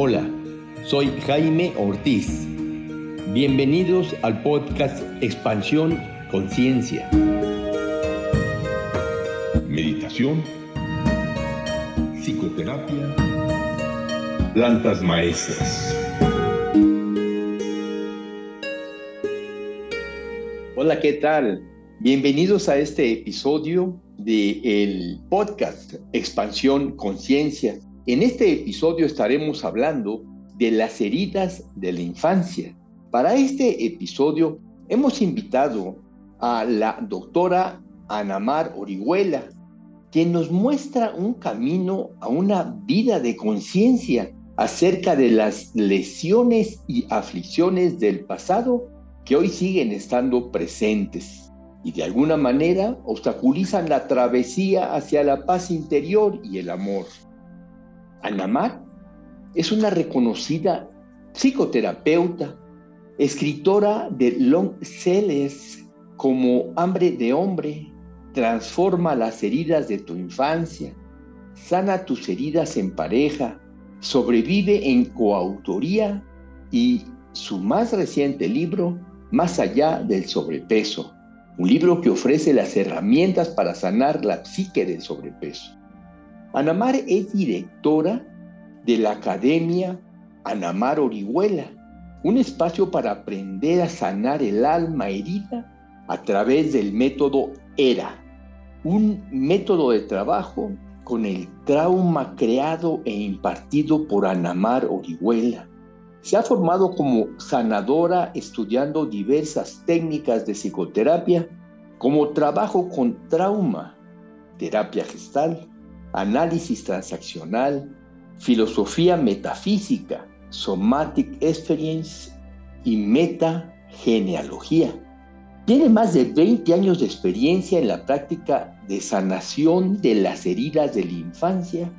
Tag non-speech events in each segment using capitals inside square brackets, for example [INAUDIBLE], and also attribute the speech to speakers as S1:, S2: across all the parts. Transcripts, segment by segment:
S1: Hola, soy Jaime Ortiz. Bienvenidos al podcast Expansión Conciencia.
S2: Meditación, psicoterapia, plantas maestras.
S1: Hola, ¿qué tal? Bienvenidos a este episodio del el podcast Expansión Conciencia. En este episodio estaremos hablando de las heridas de la infancia. Para este episodio hemos invitado a la doctora Anamar Orihuela, quien nos muestra un camino a una vida de conciencia acerca de las lesiones y aflicciones del pasado que hoy siguen estando presentes y de alguna manera obstaculizan la travesía hacia la paz interior y el amor. Anamar es una reconocida psicoterapeuta, escritora de long sellers como Hambre de Hombre, Transforma las heridas de tu infancia, Sana tus heridas en pareja, Sobrevive en coautoría y su más reciente libro, Más allá del sobrepeso, un libro que ofrece las herramientas para sanar la psique del sobrepeso. Anamar es directora de la Academia Anamar Orihuela, un espacio para aprender a sanar el alma herida a través del método ERA, un método de trabajo con el trauma creado e impartido por Anamar Orihuela. Se ha formado como sanadora estudiando diversas técnicas de psicoterapia como trabajo con trauma, terapia gestal, análisis transaccional, filosofía metafísica, somatic experience y metagenealogía. Tiene más de 20 años de experiencia en la práctica de sanación de las heridas de la infancia,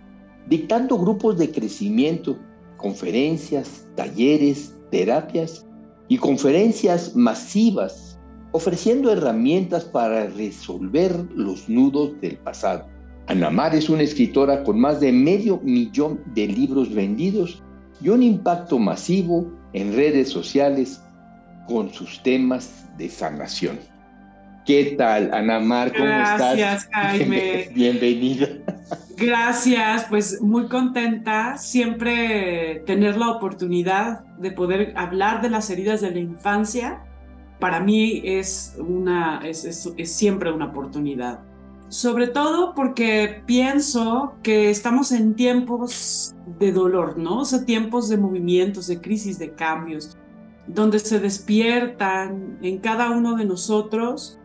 S1: dictando grupos de crecimiento, conferencias, talleres, terapias y conferencias masivas, ofreciendo herramientas para resolver los nudos del pasado. Anamar es una escritora con más de medio millón de libros vendidos y un impacto masivo en redes sociales con sus temas de sanación. ¿Qué tal, Anamar? ¿Cómo
S3: estás? Gracias, Jaime. [LAUGHS]
S1: Bienvenida.
S3: Gracias, pues muy contenta. Siempre tener la oportunidad de poder hablar de las heridas de la infancia, para mí es, una, es, es siempre una oportunidad sobre todo porque pienso que estamos en tiempos de dolor, ¿no? O sea, tiempos de movimientos, de crisis, de cambios, donde se despiertan en cada uno de nosotros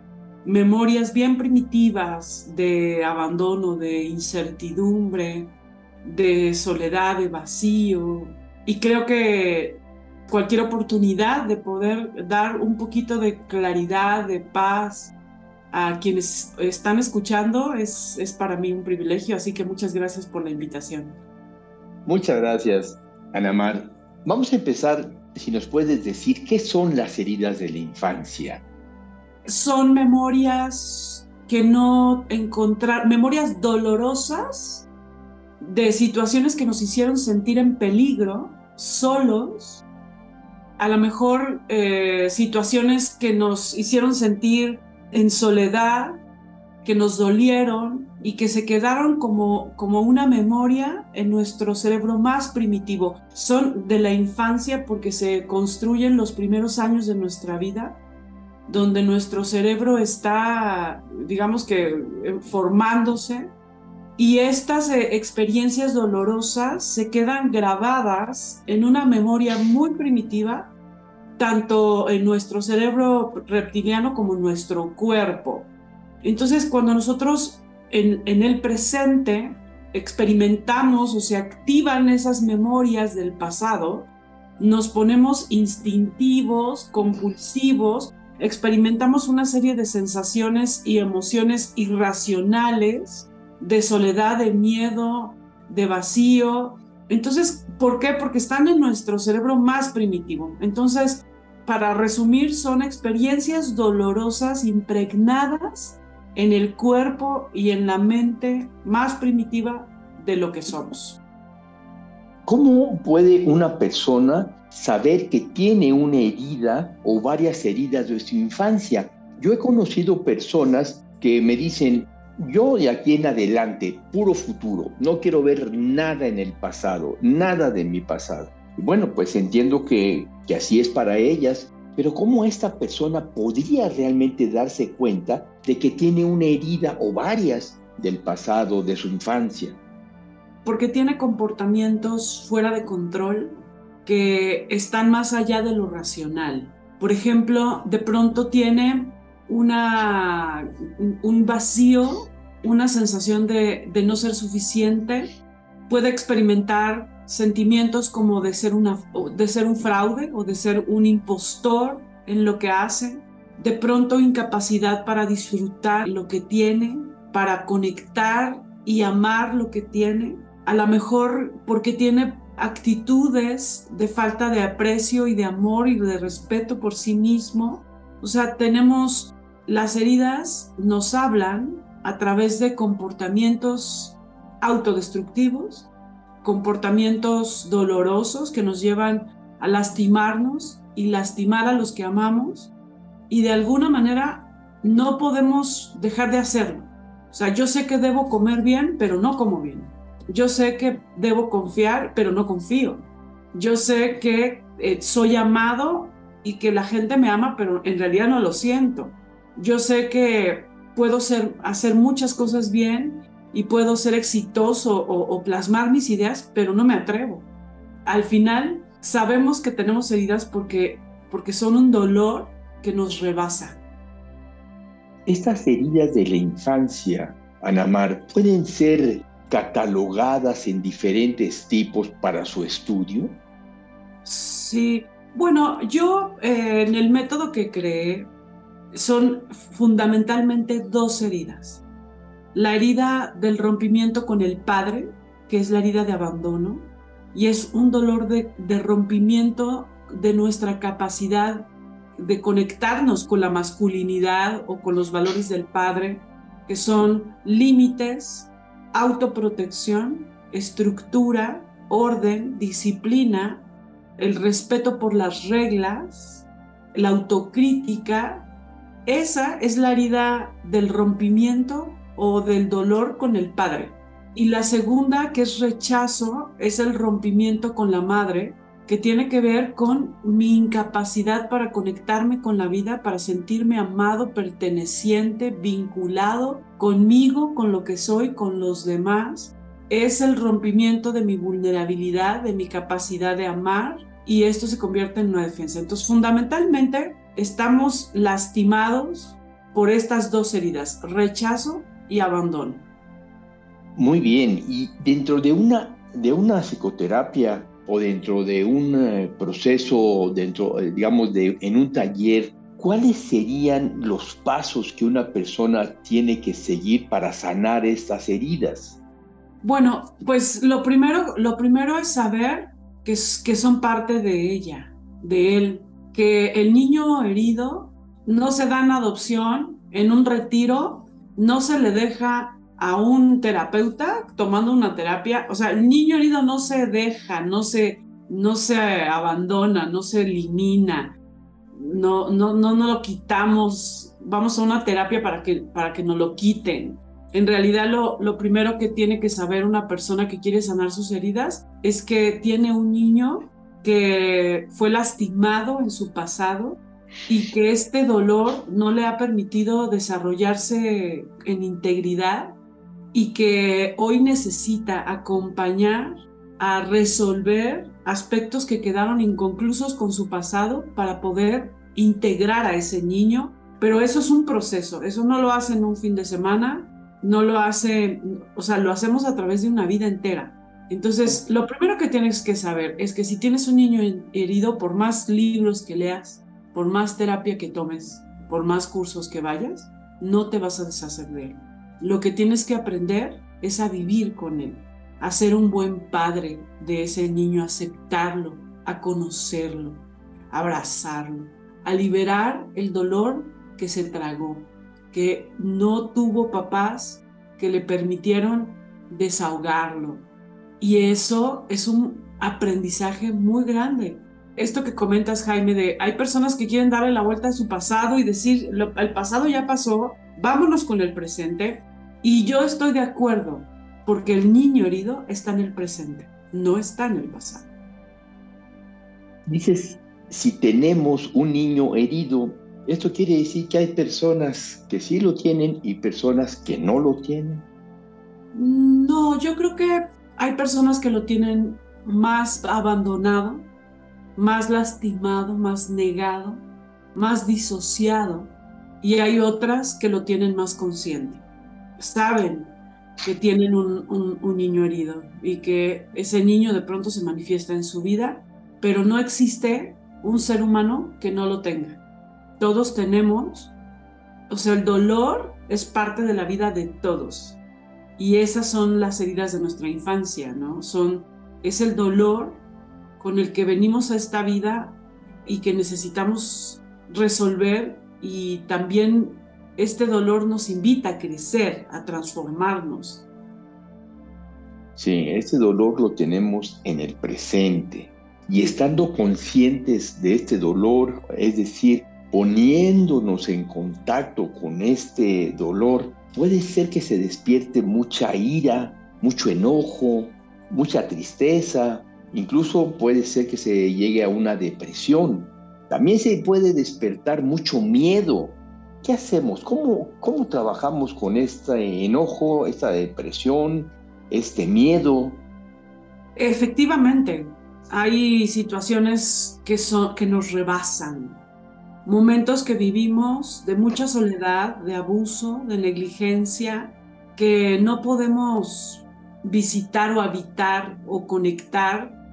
S3: memorias bien primitivas de abandono, de incertidumbre, de soledad, de vacío. Y creo que cualquier oportunidad de poder dar un poquito de claridad, de paz, a quienes están escuchando es, es para mí un privilegio, así que muchas gracias por la invitación.
S1: Muchas gracias, Anamar. Vamos a empezar, si nos puedes decir, ¿qué son las heridas de la infancia?
S3: Son memorias que no encontrar, memorias dolorosas de situaciones que nos hicieron sentir en peligro, solos, a lo mejor eh, situaciones que nos hicieron sentir en soledad, que nos dolieron y que se quedaron como, como una memoria en nuestro cerebro más primitivo. Son de la infancia porque se construyen los primeros años de nuestra vida, donde nuestro cerebro está, digamos que, eh, formándose. Y estas eh, experiencias dolorosas se quedan grabadas en una memoria muy primitiva tanto en nuestro cerebro reptiliano como en nuestro cuerpo. Entonces, cuando nosotros en, el presente experimentamos o se activan esas memorias del pasado, nos ponemos instintivos, compulsivos, experimentamos una serie de sensaciones y emociones irracionales, de soledad, de miedo, de vacío, entonces, ¿por qué? Porque están en nuestro cerebro más primitivo. Entonces, para resumir, son experiencias dolorosas impregnadas en el cuerpo y en la mente más primitiva de lo que somos.
S1: ¿Cómo puede una persona saber que tiene una herida o varias heridas de su infancia? Yo he conocido personas que me dicen, yo de aquí en adelante, puro futuro, no quiero ver nada en el pasado, nada de mi pasado. Bueno, pues entiendo que, que así es para ellas, pero ¿cómo esta persona podría realmente darse cuenta de que tiene una herida o varias del pasado, de su infancia?
S3: Porque tiene comportamientos fuera de control que están más allá de lo racional. Por ejemplo, de pronto tiene una, un vacío, una sensación de, de no ser suficiente, puede experimentar sentimientos como de ser, una, de ser un fraude o de ser un impostor en lo que hace, de pronto incapacidad para disfrutar lo que tiene, para conectar y amar lo que tiene, a lo mejor porque tiene actitudes de falta de aprecio y de amor y de respeto por sí mismo. O sea, tenemos las heridas, nos hablan a través de comportamientos autodestructivos comportamientos dolorosos que nos llevan a lastimarnos y lastimar a los que amamos y de alguna manera no podemos dejar de hacerlo. O sea, yo sé que debo comer bien, pero no como bien. Yo sé que debo confiar, pero no confío. Yo sé que eh, soy amado y que la gente me ama, pero en realidad no lo siento. Yo sé que puedo ser, hacer muchas cosas bien y puedo ser exitoso o, plasmar mis ideas, pero no me atrevo. Al final, sabemos que tenemos heridas porque, porque son un dolor que nos rebasa.
S1: Estas heridas de la infancia, Anamar, pueden ser catalogadas en diferentes tipos para su estudio?
S3: Sí, bueno, yo eh, en el método que creé son fundamentalmente dos heridas la herida del rompimiento con el padre, que es la herida de abandono, y es un dolor de, rompimiento de nuestra capacidad de conectarnos con la masculinidad o con los valores del padre, que son límites, autoprotección, estructura, orden, disciplina, el respeto por las reglas, la autocrítica. Esa es la herida del rompimiento o del dolor con el padre. Y la segunda, que es rechazo, es el rompimiento con la madre, que tiene que ver con mi incapacidad para conectarme con la vida, para sentirme amado, perteneciente, vinculado conmigo, con lo que soy, con los demás. Es el rompimiento de mi vulnerabilidad, de mi capacidad de amar, y esto se convierte en una defensa. Entonces, fundamentalmente, estamos lastimados por estas dos heridas, rechazo y abandono.
S1: Muy bien, y dentro de una, de una psicoterapia o dentro de un eh, proceso, dentro, eh, digamos, de, en un taller, ¿cuáles serían los pasos que una persona tiene que seguir para sanar estas heridas?
S3: Bueno, pues lo primero, lo primero es saber que, que son parte de ella, de él, que el niño herido no se da en adopción en un retiro no se le deja a un terapeuta tomando una terapia, o sea, el niño herido no se deja, no se, no se abandona, no se elimina, no, no, no, no lo quitamos, vamos a una terapia para que, para que nos lo quiten. En realidad lo, lo primero que tiene que saber una persona que quiere sanar sus heridas es que tiene un niño que fue lastimado en su pasado y que este dolor no le ha permitido desarrollarse en integridad y que hoy necesita acompañar a resolver aspectos que quedaron inconclusos con su pasado para poder integrar a ese niño. Pero eso es un proceso, eso no lo hace en un fin de semana, no lo hace, o sea, lo hacemos a través de una vida entera. Entonces, lo primero que tienes que saber es que si tienes un niño herido, por más libros que leas, por más terapia que tomes, por más cursos que vayas, no te vas a deshacer de él. Lo que tienes que aprender es a vivir con él, a ser un buen padre de ese niño, a aceptarlo, a conocerlo, a abrazarlo, a liberar el dolor que se tragó, que no tuvo papás que le permitieron desahogarlo. Y eso es un aprendizaje muy grande. Esto que comentas, Jaime, de hay personas que quieren darle la vuelta a su pasado y decir, el pasado ya pasó, vámonos con el presente. Y yo estoy de acuerdo, porque el niño herido está en el presente, no está en el pasado.
S1: Dices, si tenemos un niño herido, esto quiere decir que hay personas que sí lo tienen y personas que no lo tienen.
S3: No, yo creo que hay personas que lo tienen más abandonado, más lastimado, más negado, más disociado. Y hay otras que lo tienen más consciente. Saben que tienen un, un, niño herido y que ese niño de pronto se manifiesta en su vida, pero no existe un ser humano que no lo tenga. Todos tenemos, o sea, el dolor es parte de la vida de todos. Y esas son las heridas de nuestra infancia, ¿no? Son, es el dolor con el que venimos a esta vida y que necesitamos resolver y también este dolor nos invita a crecer, a transformarnos.
S1: Sí, este dolor lo tenemos en el presente y estando conscientes de este dolor, es decir, poniéndonos en contacto con este dolor, puede ser que se despierte mucha ira, mucho enojo, mucha tristeza, incluso puede ser que se llegue a una depresión. También se puede despertar mucho miedo. ¿Qué hacemos? ¿Cómo, cómo trabajamos con este enojo, esta depresión, este miedo?
S3: Efectivamente, hay situaciones que, son, que nos rebasan, momentos que vivimos de mucha soledad, de abuso, de negligencia, que no podemos visitar o habitar o conectar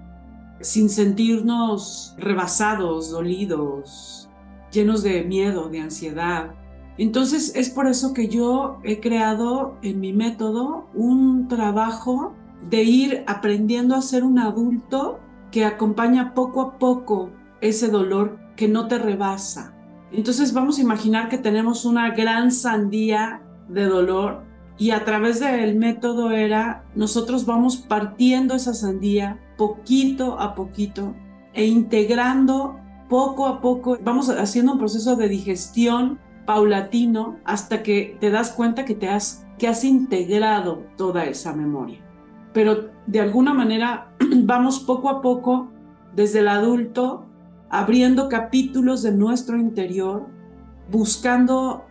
S3: sin sentirnos rebasados, dolidos, llenos de miedo, de ansiedad. Entonces es por eso que yo he creado en mi método un trabajo de ir aprendiendo a ser un adulto que acompaña poco a poco ese dolor que no te rebasa. Entonces vamos a imaginar que tenemos una gran sandía de dolor y a través del método era nosotros vamos partiendo esa sandía poquito a poquito e integrando poco a poco, vamos haciendo un proceso de digestión paulatino hasta que te das cuenta que te has que has integrado toda esa memoria. Pero de alguna manera [CLEARS THROAT] vamos poco a poco desde el adulto abriendo capítulos de nuestro interior, buscando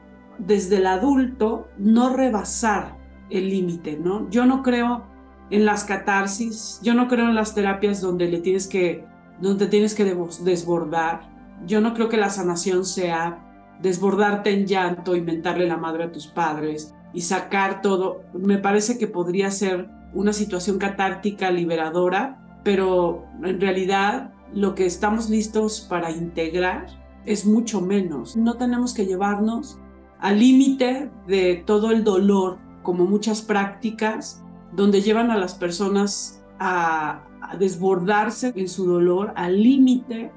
S3: desde el adulto no rebasar el límite, ¿no? Yo no creo en las catarsis, yo no creo en las terapias donde le tienes que donde tienes que desbordar. Yo no creo que la sanación sea desbordarte en llanto, inventarle la madre a tus padres y sacar todo. Me parece que podría ser una situación catártica liberadora, pero en realidad lo que estamos listos para integrar es mucho menos. No tenemos que llevarnos al límite de todo el dolor, como muchas prácticas donde llevan a las personas a, desbordarse en su dolor al límite.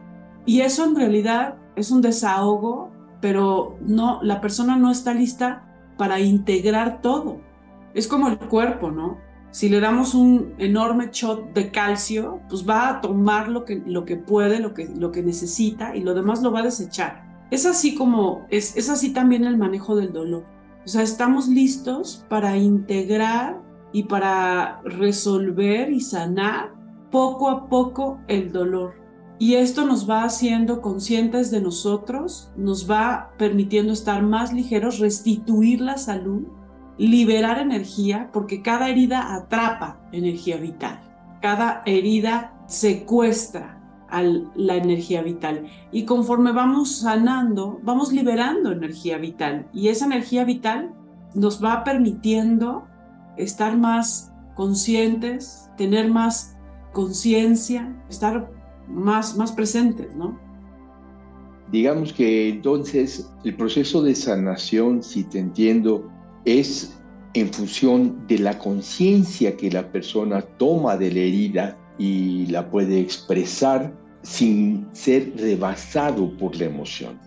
S3: Y eso en realidad es un desahogo, pero no, la persona no está lista para integrar todo. Es como el cuerpo, ¿no? Si le damos un enorme shot de calcio, pues va a tomar lo que, lo que puede, lo que, lo que necesita y lo demás lo va a desechar. Es así como, es, es así también el manejo del dolor. O sea, estamos listos para integrar y para resolver y sanar poco a poco el dolor. Y esto nos va haciendo conscientes de nosotros, nos va permitiendo estar más ligeros, restituir la salud liberar energía porque cada herida atrapa energía vital. Cada herida secuestra la energía vital. Y conforme vamos sanando, vamos liberando energía vital. Y esa energía vital nos va permitiendo estar más conscientes, tener más conciencia, estar más, más presentes, ¿no?
S1: Digamos que entonces el proceso de sanación, si te entiendo, es en función de la conciencia que la persona toma de la herida y la puede expresar sin ser rebasado por la emoción.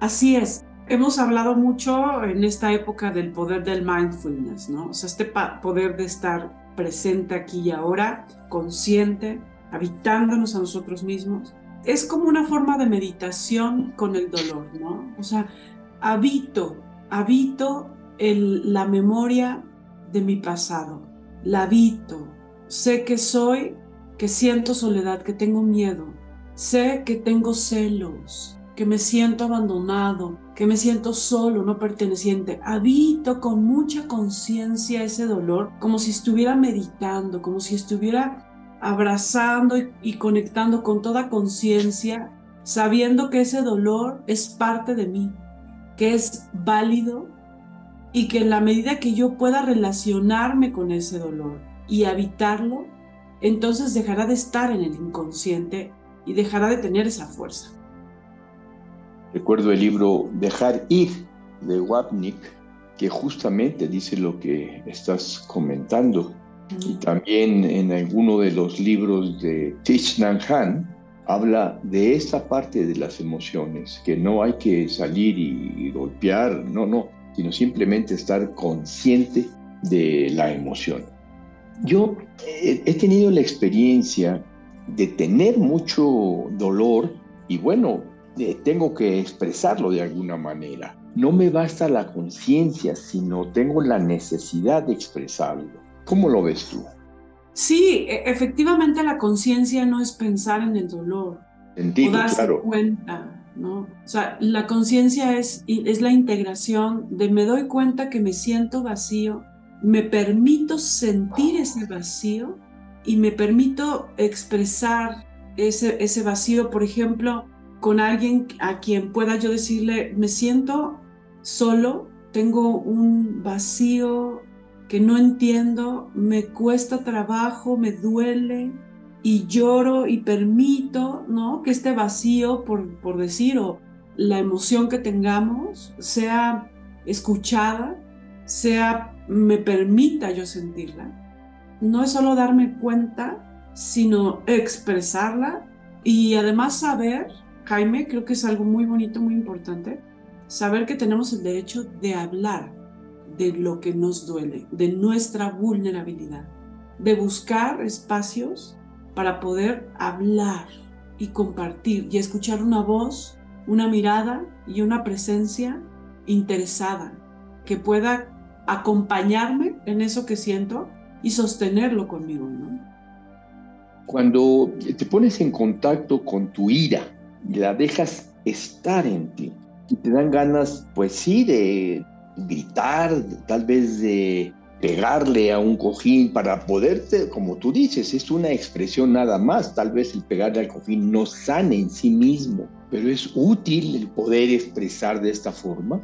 S3: Así es. Hemos hablado mucho en esta época del poder del mindfulness, ¿no? O sea, este poder de estar presente aquí y ahora, consciente, habitándonos a nosotros mismos. Es como una forma de meditación con el dolor, ¿no? O sea, habito, habito el, la memoria de mi pasado, la habito, sé que soy, que siento soledad, que tengo miedo, sé que tengo celos, que me siento abandonado, que me siento solo, no perteneciente. Habito con mucha conciencia ese dolor, como si estuviera meditando, como si estuviera abrazando y, conectando con toda conciencia, sabiendo que ese dolor es parte de mí, que es válido y que en la medida que yo pueda relacionarme con ese dolor y habitarlo, entonces dejará de estar en el inconsciente y dejará de tener esa fuerza.
S1: Recuerdo el libro Dejar ir de Wapnick, que justamente dice lo que estás comentando. Y también en alguno de los libros de Thich Nhat Hanh habla de esta parte de las emociones, que no hay que salir y golpear, no, no, sino simplemente estar consciente de la emoción. Yo he tenido la experiencia de tener mucho dolor y bueno, tengo que expresarlo de alguna manera. No me basta la conciencia, sino tengo la necesidad de expresarlo. ¿Cómo lo ves tú?
S3: Sí, e, efectivamente la conciencia no es pensar en el dolor.
S1: Entiendo,
S3: o darse
S1: claro.
S3: cuenta, ¿no? O sea, la conciencia es, es la integración de me doy cuenta que me siento vacío, me permito sentir ese vacío y me permito expresar ese, ese vacío, por ejemplo, con alguien a quien pueda yo decirle, me siento solo, tengo un vacío que no entiendo, me cuesta trabajo, me duele y lloro y permito, ¿no? Que este vacío, por, por decir, o la emoción que tengamos, sea escuchada, sea, me permita yo sentirla. No es solo darme cuenta, sino expresarla y además saber Jaime, creo que es algo muy bonito, muy importante, saber que tenemos el derecho de hablar de lo que nos duele, de nuestra vulnerabilidad, de buscar espacios para poder hablar y compartir y escuchar una voz, una mirada y una presencia interesada que pueda acompañarme en eso que siento y sostenerlo conmigo, ¿no?
S1: Cuando te pones en contacto con tu ira, la dejas estar en ti. Y te dan ganas, pues sí, de gritar, tal vez de pegarle a un cojín para poderte, como tú dices, es una expresión nada más. Tal vez el pegarle al cojín no sane en sí mismo, pero es útil el poder expresar de esta forma.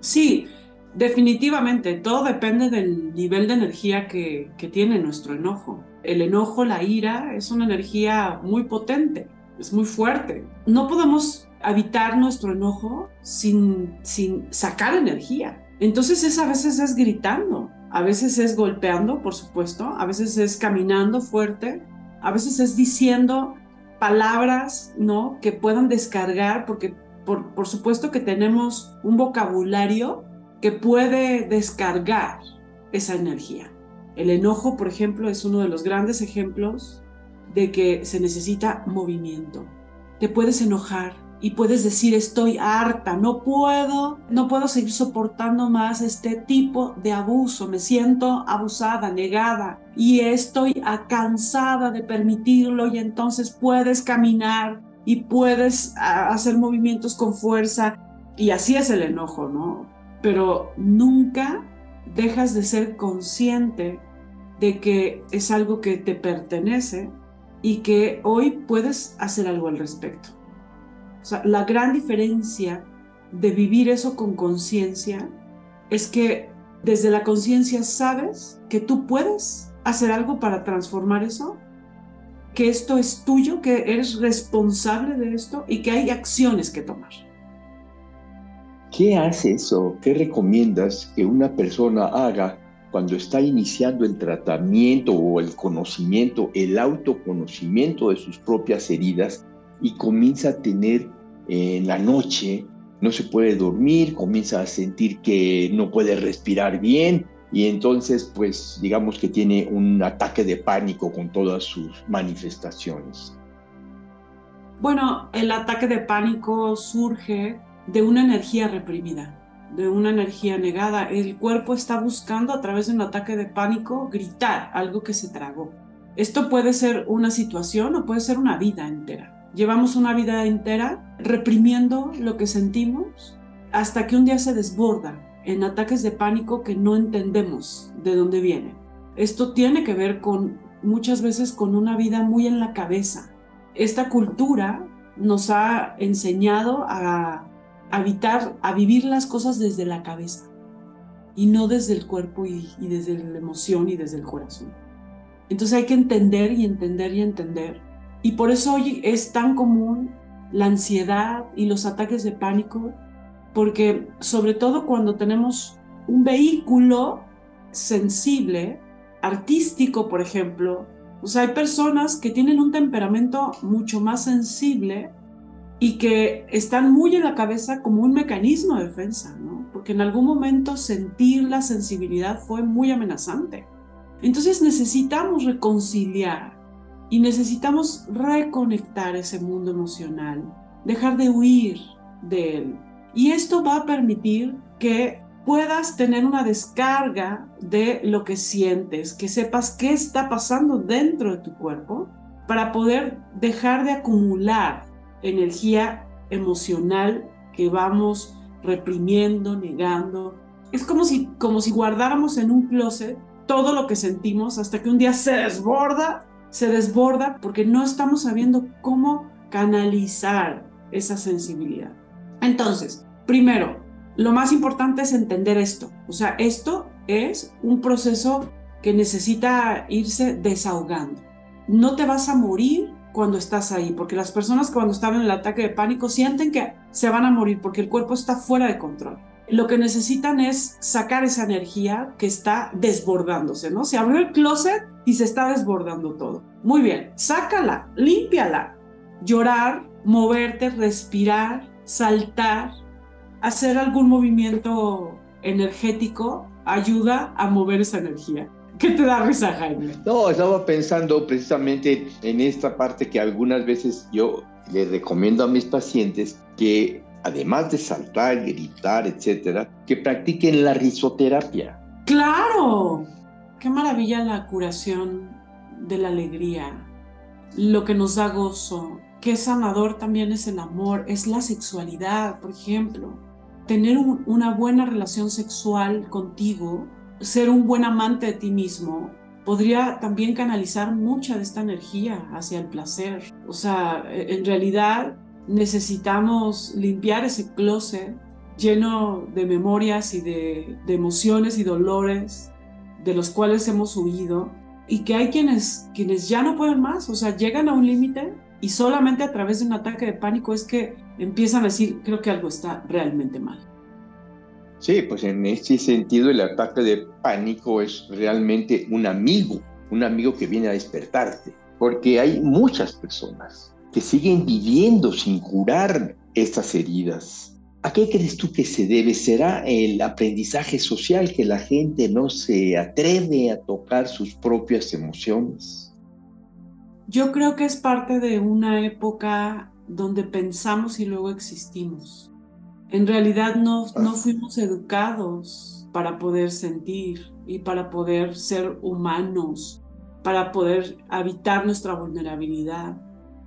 S3: Sí, definitivamente, todo depende del nivel de energía que, tiene nuestro enojo. El enojo, la ira, es una energía muy potente es muy fuerte. No podemos habitar nuestro enojo sin, sin sacar energía. Entonces es a veces es gritando, a veces es golpeando, por supuesto, a veces es caminando fuerte, a veces es diciendo palabras, ¿no? Que puedan descargar, porque por, por supuesto que tenemos un vocabulario que puede descargar esa energía. El enojo, por ejemplo, es uno de los grandes ejemplos de que se necesita movimiento. Te puedes enojar y puedes decir estoy harta, no puedo, no puedo seguir soportando más este tipo de abuso, me siento abusada, negada y estoy cansada de permitirlo y entonces puedes caminar y puedes hacer movimientos con fuerza y así es el enojo, ¿no? Pero nunca dejas de ser consciente de que es algo que te pertenece y que hoy puedes hacer algo al respecto. O sea, la gran diferencia de vivir eso con conciencia es que desde la conciencia sabes que tú puedes hacer algo para transformar eso, que esto es tuyo, que eres responsable de esto y que hay acciones que tomar.
S1: ¿Qué haces o qué recomiendas que una persona haga cuando está iniciando el tratamiento o el conocimiento, el autoconocimiento de sus propias heridas y comienza a tener en la noche no se puede dormir, comienza a sentir que no puede respirar bien y entonces pues digamos que tiene un ataque de pánico con todas sus manifestaciones.
S3: Bueno, el ataque de pánico surge de una energía reprimida, de una energía negada. El cuerpo está buscando a través de un ataque de pánico gritar algo que se tragó. Esto puede ser una situación o puede ser una vida entera. Llevamos una vida entera reprimiendo lo que sentimos hasta que un día se desborda en ataques de pánico que no entendemos de dónde viene. Esto tiene que ver con muchas veces con una vida muy en la cabeza. Esta cultura nos ha enseñado a habitar, a vivir las cosas desde la cabeza y no desde el cuerpo y, desde la emoción y desde el corazón. Entonces hay que entender y entender y entender. Y por eso hoy es tan común la ansiedad y los ataques de pánico, porque sobre todo cuando tenemos un vehículo sensible, artístico, por ejemplo, o sea, hay personas que tienen un temperamento mucho más sensible y que están muy en la cabeza como un mecanismo de defensa, ¿no? Porque en algún momento sentir la sensibilidad fue muy amenazante. Entonces necesitamos reconciliar y necesitamos reconectar ese mundo emocional, dejar de huir de él. Y esto va a permitir que puedas tener una descarga de lo que sientes, que sepas qué está pasando dentro de tu cuerpo para poder dejar de acumular energía emocional que vamos reprimiendo, negando. Es como si, como si guardáramos en un closet todo lo que sentimos hasta que un día se desborda, se desborda porque no estamos sabiendo cómo canalizar esa sensibilidad. Entonces, primero, lo más importante es entender esto. O sea, esto es un proceso que necesita irse desahogando. No te vas a morir cuando estás ahí, porque las personas cuando están en el ataque de pánico sienten que se van a morir porque el cuerpo está fuera de control lo que necesitan es sacar esa energía que está desbordándose, ¿no? Se abrió el closet y se está desbordando todo. Muy bien, sácala, límpiala. Llorar, moverte, respirar, saltar, hacer algún movimiento energético ayuda a mover esa energía. ¿Qué te da risa, Jaime?
S1: No, estaba pensando precisamente en esta parte que algunas veces yo le recomiendo a mis pacientes que además de saltar, gritar, etcétera, que practiquen la risoterapia.
S3: ¡Claro! Qué maravilla la curación de la alegría, lo que nos da gozo. Qué sanador también es el amor, es la sexualidad, por ejemplo. Tener una buena relación sexual contigo, ser un buen amante de ti mismo, podría también canalizar mucha de esta energía hacia el placer. O sea, en realidad necesitamos limpiar ese closet lleno de memorias y de, emociones y dolores de los cuales hemos huido y que hay quienes, quienes ya no pueden más, o sea, llegan a un límite y solamente a través de un ataque de pánico es que empiezan a decir, creo que algo está realmente mal.
S1: Sí, pues en este sentido el ataque de pánico es realmente un amigo, un amigo que viene a despertarte, porque hay muchas personas que siguen viviendo sin curar estas heridas. ¿A qué crees tú que se debe? ¿Será el aprendizaje social que la gente no se atreve a tocar sus propias emociones?
S3: Yo creo que es parte de una época donde pensamos y luego existimos. En realidad no, no ah. fuimos educados para poder sentir y para poder ser humanos, para poder habitar nuestra vulnerabilidad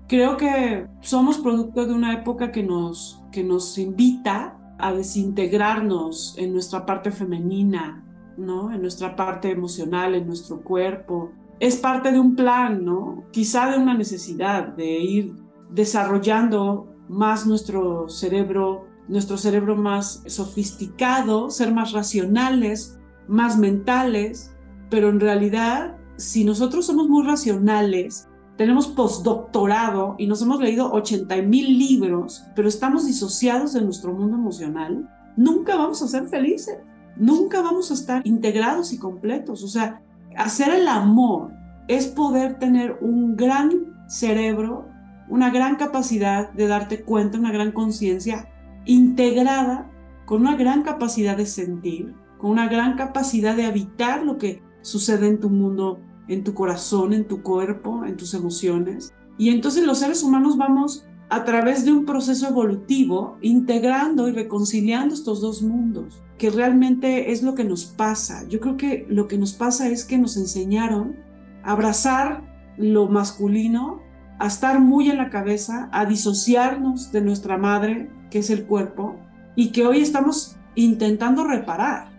S3: creo que somos producto de una época que nos, que nos invita a desintegrarnos en nuestra parte femenina, ¿no? En nuestra parte emocional, en nuestro cuerpo. Es parte de un plan, ¿no? Quizá de una necesidad de ir desarrollando más nuestro cerebro, nuestro cerebro más sofisticado, ser más racionales, más mentales, pero en realidad, si nosotros somos muy racionales, tenemos postdoctorado y nos hemos leído 80 mil libros, pero estamos disociados de nuestro mundo emocional, nunca vamos a ser felices, nunca vamos a estar integrados y completos. O sea, hacer el amor es poder tener un gran cerebro, una gran capacidad de darte cuenta, una gran conciencia integrada con una gran capacidad de sentir, con una gran capacidad de habitar lo que sucede en tu mundo, en tu corazón, en tu cuerpo, en tus emociones. Y entonces los seres humanos vamos a través de un proceso evolutivo integrando y reconciliando estos dos mundos, que realmente es lo que nos pasa. Yo creo que lo que nos pasa es que nos enseñaron a abrazar lo masculino, a estar muy en la cabeza, a disociarnos de nuestra madre, que es el cuerpo, y que hoy estamos intentando reparar.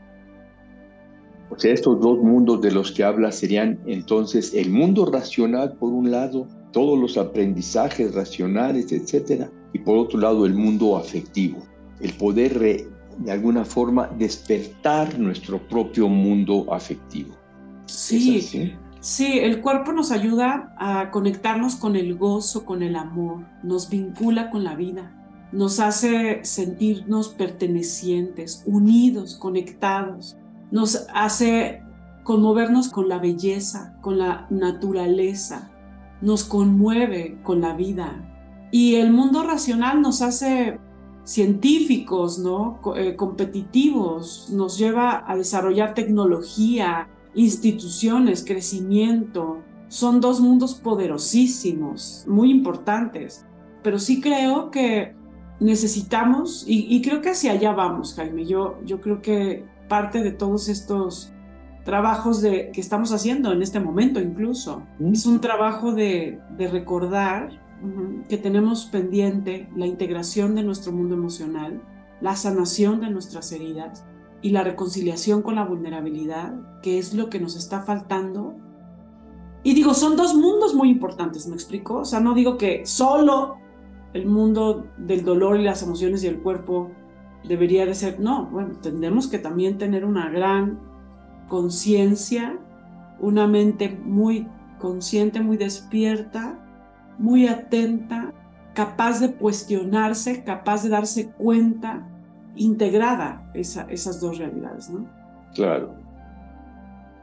S1: O sea, estos dos mundos de los que habla serían entonces el mundo racional por un lado, todos los aprendizajes racionales, etcétera, y por otro lado el mundo afectivo, el poder de alguna forma despertar nuestro propio mundo afectivo.
S3: Sí, sí, el cuerpo nos ayuda a conectarnos con el gozo, con el amor, nos vincula con la vida nos hace sentirnos pertenecientes, unidos, conectados, nos hace conmovernos con la belleza, con la naturaleza, nos conmueve con la vida. Y el mundo racional nos hace científicos, ¿no? Eh, competitivos, nos lleva a desarrollar tecnología, instituciones, crecimiento. Son dos mundos poderosísimos, muy importantes. Pero sí creo que necesitamos, y, creo que hacia allá vamos, Jaime, yo, yo creo que parte de todos estos trabajos de, que estamos haciendo en este momento incluso, es un trabajo de, de recordar que tenemos pendiente la integración de nuestro mundo emocional, la sanación de nuestras heridas y la reconciliación con la vulnerabilidad, que es lo que nos está faltando. Y digo, son dos mundos muy importantes, ¿me explico? O sea, no digo que solo el mundo del dolor y las emociones y el cuerpo debería de ser, no, bueno, tendremos que también tener una gran conciencia, una mente muy consciente, muy despierta, muy atenta, capaz de cuestionarse, capaz de darse cuenta, integrada esas dos realidades, ¿no?
S1: Claro.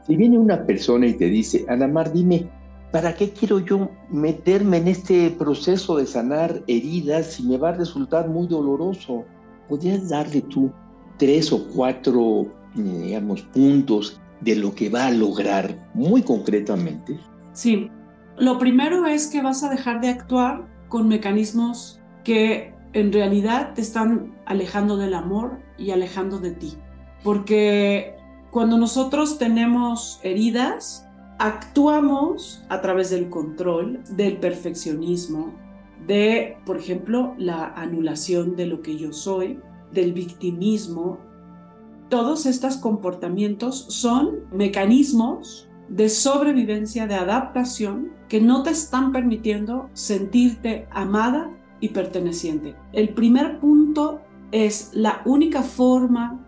S1: Si viene una persona y te dice, Ana Mar, dime, ¿para qué quiero yo meterme en este proceso de sanar heridas si me va a resultar muy doloroso? ¿Podrías darle tú tres o cuatro, digamos, puntos de lo que va a lograr muy concretamente?
S3: Sí. Lo primero es que vas a dejar de actuar con mecanismos que en realidad te están alejando del amor y alejando de ti. Porque cuando nosotros tenemos heridas, actuamos a través del control, del perfeccionismo, de, por ejemplo, la anulación de lo que yo soy, del victimismo. Todos estos comportamientos son mecanismos de sobrevivencia, de adaptación, que no te están permitiendo sentirte amada perteneciente. El primer punto es la única forma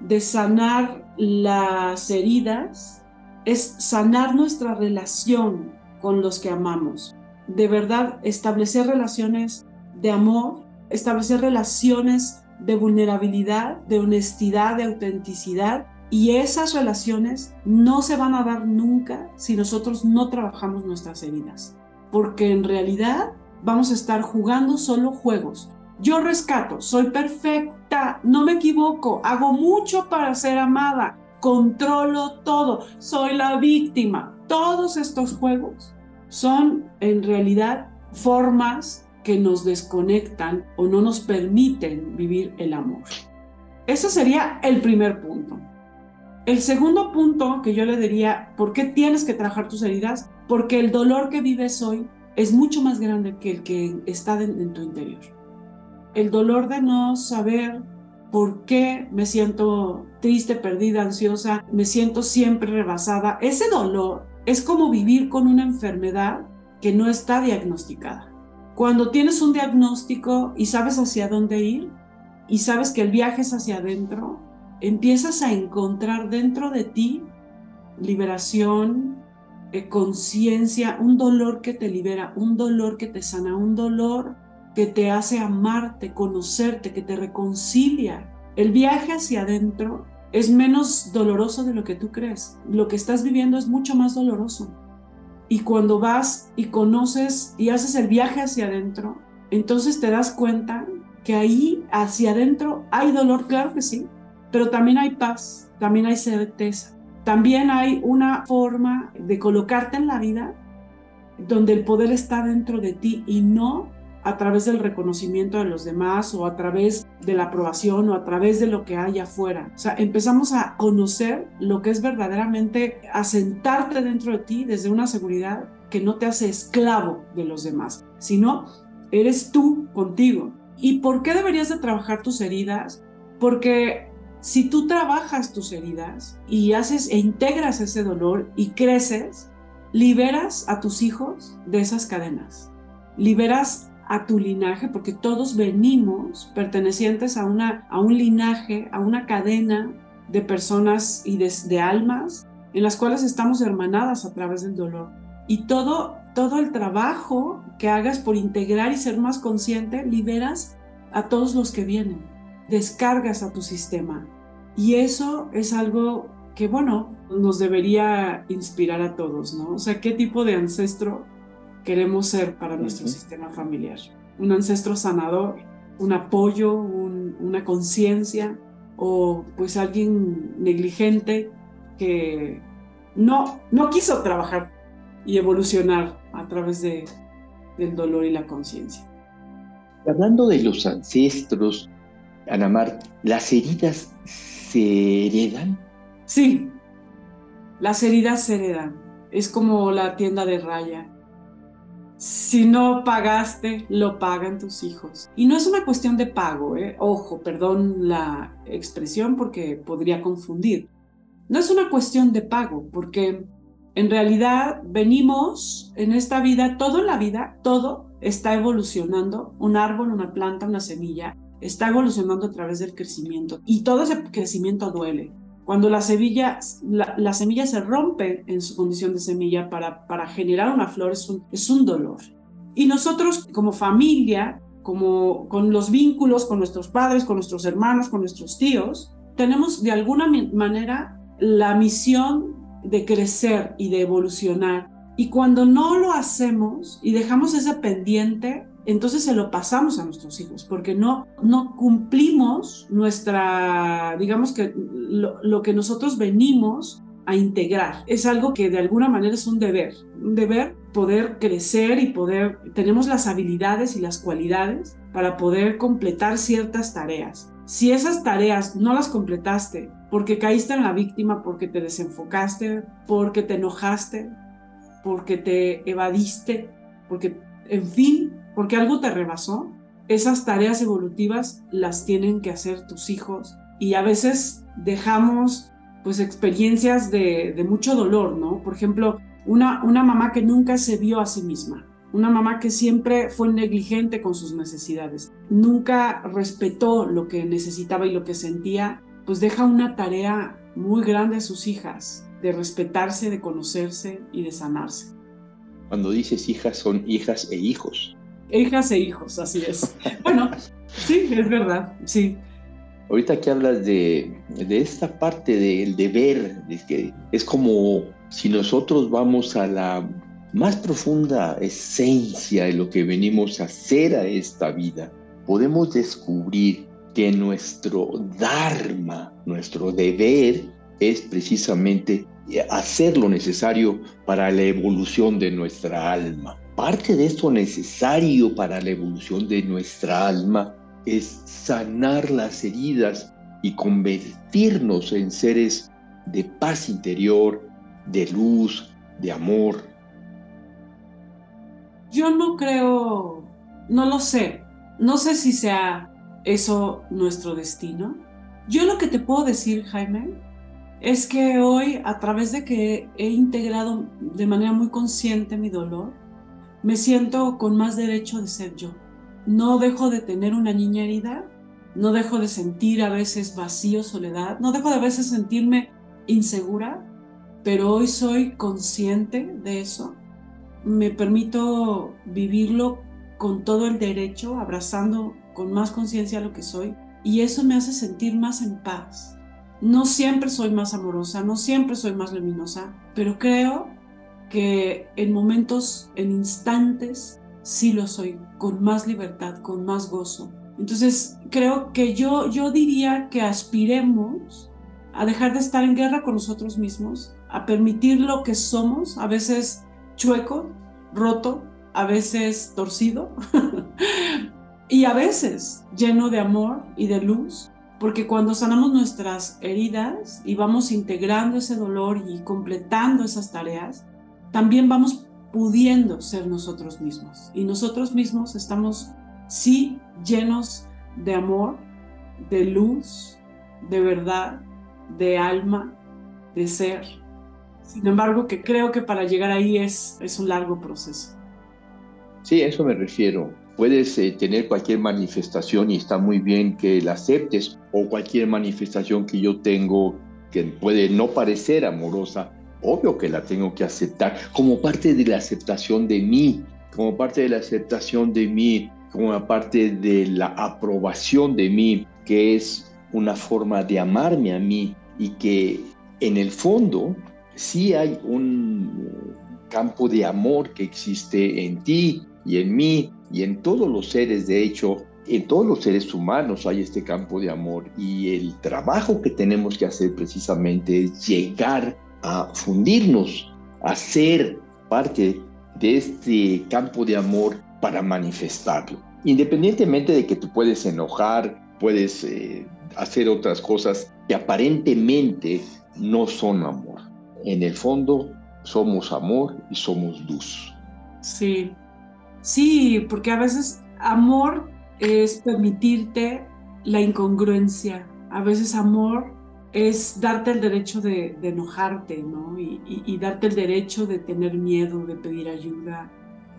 S3: de sanar las heridas es sanar nuestra relación con los que amamos. De verdad, establecer relaciones de amor, establecer relaciones de vulnerabilidad, de honestidad, de autenticidad. Y esas relaciones no se van a dar nunca si nosotros no trabajamos nuestras heridas. Porque en realidad vamos a estar jugando solo juegos. Yo rescato, soy perfecta, no me equivoco, hago mucho para ser amada, controlo todo, soy la víctima. Todos estos juegos son en realidad formas que nos desconectan o no nos permiten vivir el amor. Ese sería el primer punto. El segundo punto que yo le diría, ¿por qué tienes que trabajar tus heridas? Porque el dolor que vives hoy es mucho más grande que el que está en, tu interior. El dolor de no saber por qué me siento triste, perdida, ansiosa, me siento siempre rebasada. Ese dolor es como vivir con una enfermedad que no está diagnosticada. Cuando tienes un diagnóstico y sabes hacia dónde ir y sabes que el viaje es hacia adentro, empiezas a encontrar dentro de ti liberación, eh, conciencia, un dolor que te libera, un dolor que te sana, un dolor que te hace amarte, conocerte, que te reconcilia. El viaje hacia adentro es menos doloroso de lo que tú crees. Lo que estás viviendo es mucho más doloroso. Y cuando vas y conoces y haces el viaje hacia adentro, entonces te das cuenta que ahí hacia adentro hay dolor, claro que sí, pero también hay paz, también hay certeza, también hay una forma de colocarte en la vida donde el poder está dentro de ti y no a través del reconocimiento de los demás o a través de la aprobación o a través de lo que hay afuera. O sea, empezamos a conocer lo que es verdaderamente asentarte dentro de ti desde una seguridad que no te hace esclavo de los demás, sino eres tú contigo. ¿Y por qué deberías de trabajar tus heridas? Porque si tú trabajas tus heridas y haces e integras ese dolor y creces, liberas a tus hijos de esas cadenas. Liberas a tu linaje, porque todos venimos pertenecientes a, una, a un linaje, a una cadena de personas y de, almas en las cuales estamos hermanadas a través del dolor. Y todo, todo el trabajo que hagas por integrar y ser más consciente, liberas a todos los que vienen, descargas a tu sistema. Y eso es algo que, bueno, nos debería inspirar a todos, ¿no? O sea, ¿qué tipo de ancestro queremos ser para nuestro sistema familiar. Un ancestro sanador, un apoyo, una conciencia o pues alguien negligente que no, no quiso trabajar y evolucionar a través de, del dolor y la conciencia.
S1: Hablando de los ancestros, Anamar, ¿las heridas se heredan?
S3: Sí, las heridas se heredan. Es como la tienda de raya si no pagaste, lo pagan tus hijos. Y no es una cuestión de pago, ¿eh? ojo, perdón la expresión porque podría confundir. No es una cuestión de pago, porque en realidad venimos en esta vida, todo en la vida, todo está evolucionando, un árbol, una planta, una semilla, está evolucionando a través del crecimiento y todo ese crecimiento duele. Cuando la, semilla, la, semilla se rompe en su condición de semilla para, generar una flor es un, es un dolor. Y nosotros como familia, como con los vínculos con nuestros padres, con nuestros hermanos, con nuestros tíos, tenemos de alguna manera la misión de crecer y de evolucionar. Y cuando no lo hacemos y dejamos ese pendiente, entonces se lo pasamos a nuestros hijos, porque no, no cumplimos nuestra, digamos que lo, que nosotros venimos a integrar. Es algo que de alguna manera es un deber, un deber poder crecer y poder, tenemos las habilidades y las cualidades para poder completar ciertas tareas. Si esas tareas no las completaste porque caíste en la víctima, porque te desenfocaste, porque te enojaste, porque te evadiste, porque, en fin, porque algo te rebasó, esas tareas evolutivas las tienen que hacer tus hijos y a veces dejamos pues experiencias de, mucho dolor, ¿no? Por ejemplo, una, una mamá que nunca se vio a sí misma, una mamá que siempre fue negligente con sus necesidades, nunca respetó lo que necesitaba y lo que sentía, pues deja una tarea muy grande a sus hijas de respetarse, de conocerse y de sanarse.
S1: Cuando dices hijas, son hijas e hijos
S3: hijas e hijos, así es. Bueno, sí, es verdad, sí.
S1: Ahorita que hablas de, de esta parte del deber, es que es como si nosotros vamos a la más profunda esencia de lo que venimos a hacer a esta vida, podemos descubrir que nuestro dharma, nuestro deber, es precisamente hacer lo necesario para la evolución de nuestra alma. Parte de esto necesario para la evolución de nuestra alma es sanar las heridas y convertirnos en seres de paz interior, de luz, de amor.
S3: Yo no creo, no lo sé, no sé si sea eso nuestro destino. Yo lo que te puedo decir, Jaime, es que hoy, a través de que he integrado de manera muy consciente mi dolor, me siento con más derecho de ser yo. No dejo de tener una niña herida, no dejo de sentir a veces vacío, soledad, no dejo de a veces sentirme insegura, pero hoy soy consciente de eso. Me permito vivirlo con todo el derecho, abrazando con más conciencia lo que soy, y eso me hace sentir más en paz. No siempre soy más amorosa, no siempre soy más luminosa, pero creo que en momentos, en instantes, sí lo soy, con más libertad, con más gozo. Entonces, creo que yo, yo diría que aspiremos a dejar de estar en guerra con nosotros mismos, a permitir lo que somos, a veces chueco, roto, a veces torcido [LAUGHS] y a veces lleno de amor y de luz, porque cuando sanamos nuestras heridas y vamos integrando ese dolor y completando esas tareas, también vamos pudiendo ser nosotros mismos. Y nosotros mismos estamos, sí, llenos de amor, de luz, de verdad, de alma, de ser. Sin embargo, que creo que para llegar ahí es, es un largo proceso.
S1: Sí, a eso me refiero. Puedes eh, tener cualquier manifestación y está muy bien que la aceptes o cualquier manifestación que yo tengo que puede no parecer amorosa, obvio que la tengo que aceptar como parte de la aceptación de mí, como parte de la aceptación de mí, como parte de la aprobación de mí, que es una forma de amarme a mí y que en el fondo sí hay un campo de amor que existe en ti y en mí y en todos los seres, de hecho, en todos los seres humanos hay este campo de amor y el trabajo que tenemos que hacer precisamente es llegar a fundirnos, a ser parte de este campo de amor para manifestarlo. Independientemente de que tú puedes enojar, puedes eh, hacer otras cosas que aparentemente no son amor. En el fondo somos amor y somos luz.
S3: Sí, sí, porque a veces amor es permitirte la incongruencia. A veces amor es darte el derecho de, enojarte, ¿no? Y, darte el derecho de tener miedo, de pedir ayuda.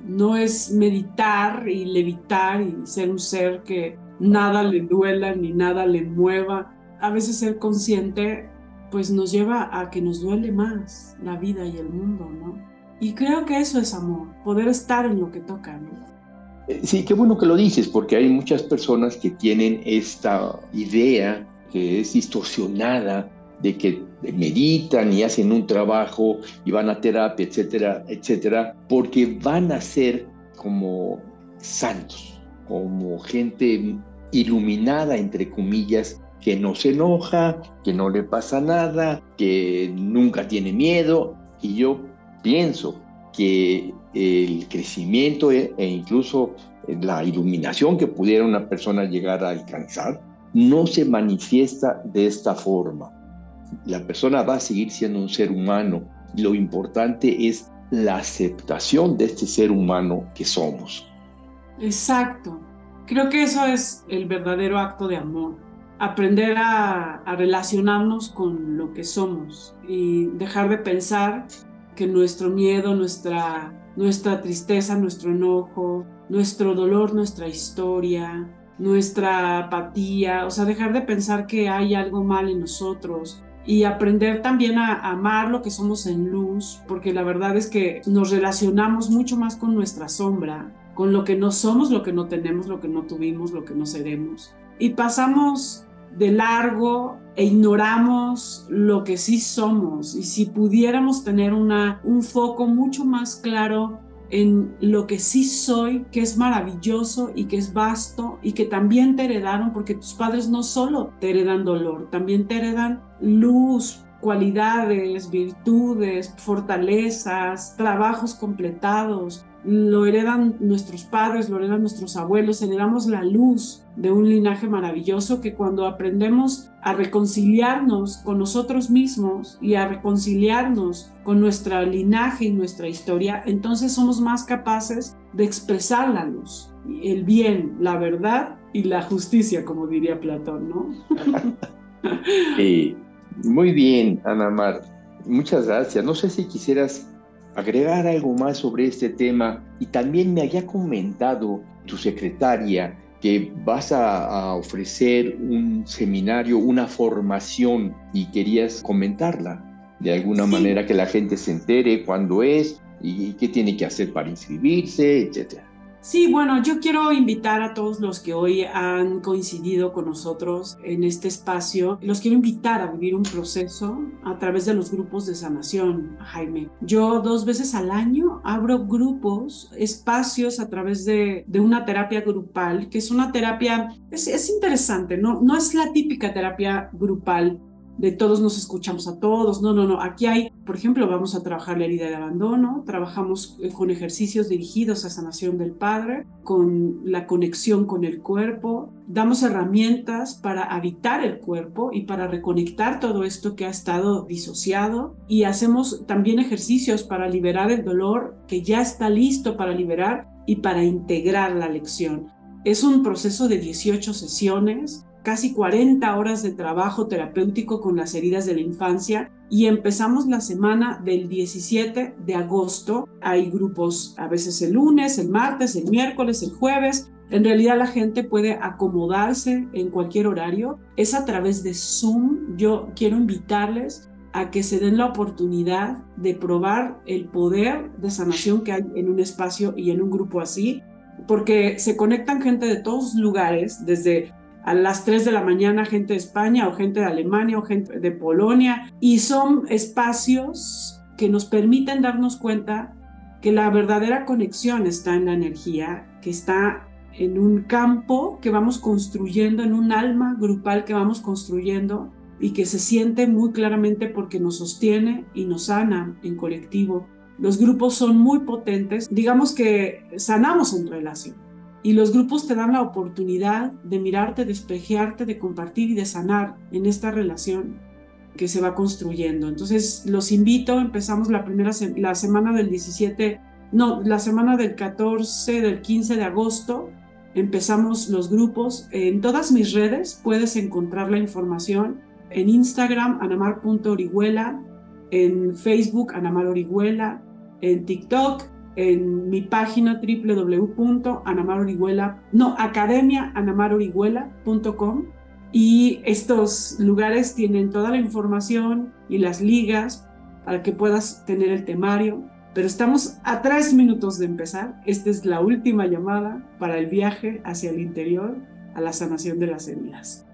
S3: No es meditar y levitar y ser un ser que nada le duela ni nada le mueva. A veces ser consciente pues nos lleva a que nos duele más la vida y el mundo, ¿no? Y creo que eso es amor, poder estar en lo que toca,
S1: sí, qué bueno que lo dices, porque hay muchas personas que tienen esta idea que es distorsionada de que meditan y hacen un trabajo y van a terapia, etcétera, etcétera, porque van a ser como santos, como gente iluminada, entre comillas, que no se enoja, que no le pasa nada, que nunca tiene miedo. Y yo pienso que el crecimiento e, e incluso la iluminación que pudiera una persona llegar a alcanzar no se manifiesta de esta forma. La persona va a seguir siendo un ser humano. Lo importante es la aceptación de este ser humano que somos.
S3: Exacto. Creo que eso es el verdadero acto de amor. Aprender a, relacionarnos con lo que somos y dejar de pensar que nuestro miedo, nuestra, nuestra tristeza, nuestro enojo, nuestro dolor, nuestra historia, nuestra apatía, o sea, dejar de pensar que hay algo mal en nosotros y aprender también a amar lo que somos en luz, porque la verdad es que nos relacionamos mucho más con nuestra sombra, con lo que no somos, lo que no tenemos, lo que no tuvimos, lo que no seremos. Y pasamos de largo e ignoramos lo que sí somos. Y si pudiéramos tener una, un foco mucho más claro en lo que sí soy, que es maravilloso y que es vasto y que también te heredaron, porque tus padres no solo te heredan dolor, también te heredan luz, cualidades, virtudes, fortalezas, trabajos completados, lo heredan nuestros padres, lo heredan nuestros abuelos, heredamos la luz de un linaje maravilloso que cuando aprendemos a reconciliarnos con nosotros mismos y a reconciliarnos con nuestra linaje y nuestra historia, entonces somos más capaces de expresar la luz, el bien, la verdad y la justicia, como diría Platón, ¿no? [LAUGHS]
S1: muy bien, Ana Mar. Muchas gracias. No sé si quisieras agregar algo más sobre este tema y también me había comentado tu secretaria que vas a, ofrecer un seminario, una formación y querías comentarla de alguna manera que la gente se entere cuándo es y, qué tiene que hacer para inscribirse, etcétera.
S3: Sí, bueno, yo quiero invitar a todos los que hoy han coincidido con nosotros en este espacio, los quiero invitar a vivir un proceso a través de los grupos de sanación, Jaime. Yo dos veces al año abro grupos, espacios a través de, de una terapia grupal, que es una terapia, es, es interesante, ¿no? no es la típica terapia grupal de todos nos escuchamos a todos. No, no, no. Aquí hay, por ejemplo, vamos a trabajar la herida de abandono, trabajamos con ejercicios dirigidos a sanación del padre, con la conexión con el cuerpo, damos herramientas para habitar el cuerpo y para reconectar todo esto que ha estado disociado y hacemos también ejercicios para liberar el dolor que ya está listo para liberar y para integrar la lección. Es un proceso de 18 sesiones casi 40 horas de trabajo terapéutico con las heridas de la infancia y empezamos la semana del 17 de agosto. Hay grupos a veces el lunes, el martes, el miércoles, el jueves. En realidad la gente puede acomodarse en cualquier horario. Es a través de Zoom. Yo quiero invitarles a que se den la oportunidad de probar el poder de sanación que hay en un espacio y en un grupo así, porque se conectan gente de todos lugares, desde a las 3 de la mañana gente de España o gente de Alemania o gente de Polonia. Y son espacios que nos permiten darnos cuenta que la verdadera conexión está en la energía, que está en un campo que vamos construyendo, en un alma grupal que vamos construyendo y que se siente muy claramente porque nos sostiene y nos sana en colectivo. Los grupos son muy potentes, digamos que sanamos en relación y los grupos te dan la oportunidad de mirarte, de espejearte, de compartir y de sanar en esta relación que se va construyendo. Entonces, los invito, empezamos la primera la semana del 17, no, la semana del 14, del 15 de agosto, empezamos los grupos. En todas mis redes puedes encontrar la información. En Instagram, anamar.orihuela, en Facebook, Anamar Orihuela, en TikTok, en mi página www.anamarorihuela, no, academiaanamarorihuela.com y estos lugares tienen toda la información y las ligas para que puedas tener el temario. Pero estamos a tres minutos de empezar. Esta es la última llamada para el viaje hacia el interior a la sanación de las heridas.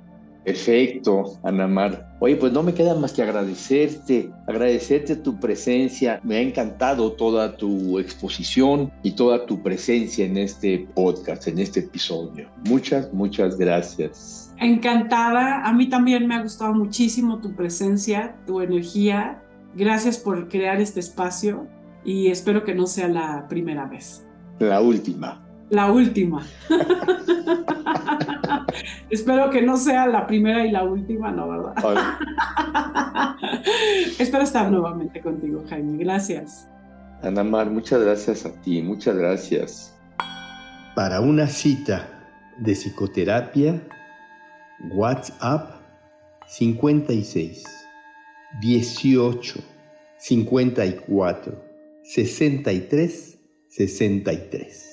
S1: Perfecto, Anamar. Oye, pues no me queda más que agradecerte, agradecerte tu presencia. Me ha encantado toda tu exposición y toda tu presencia en este podcast, en este episodio. Muchas, muchas gracias.
S3: Encantada. A mí también me ha gustado muchísimo tu presencia, tu energía. Gracias por crear este espacio y espero que no sea la primera vez.
S1: La última.
S3: La última. [LAUGHS] Espero que no sea la primera y la última, ¿no, verdad? [LAUGHS] Espero estar nuevamente contigo, Jaime. Gracias.
S1: Ana Mar, muchas gracias a ti, muchas gracias.
S2: Para una cita de psicoterapia, WhatsApp 56 18 54 63 63.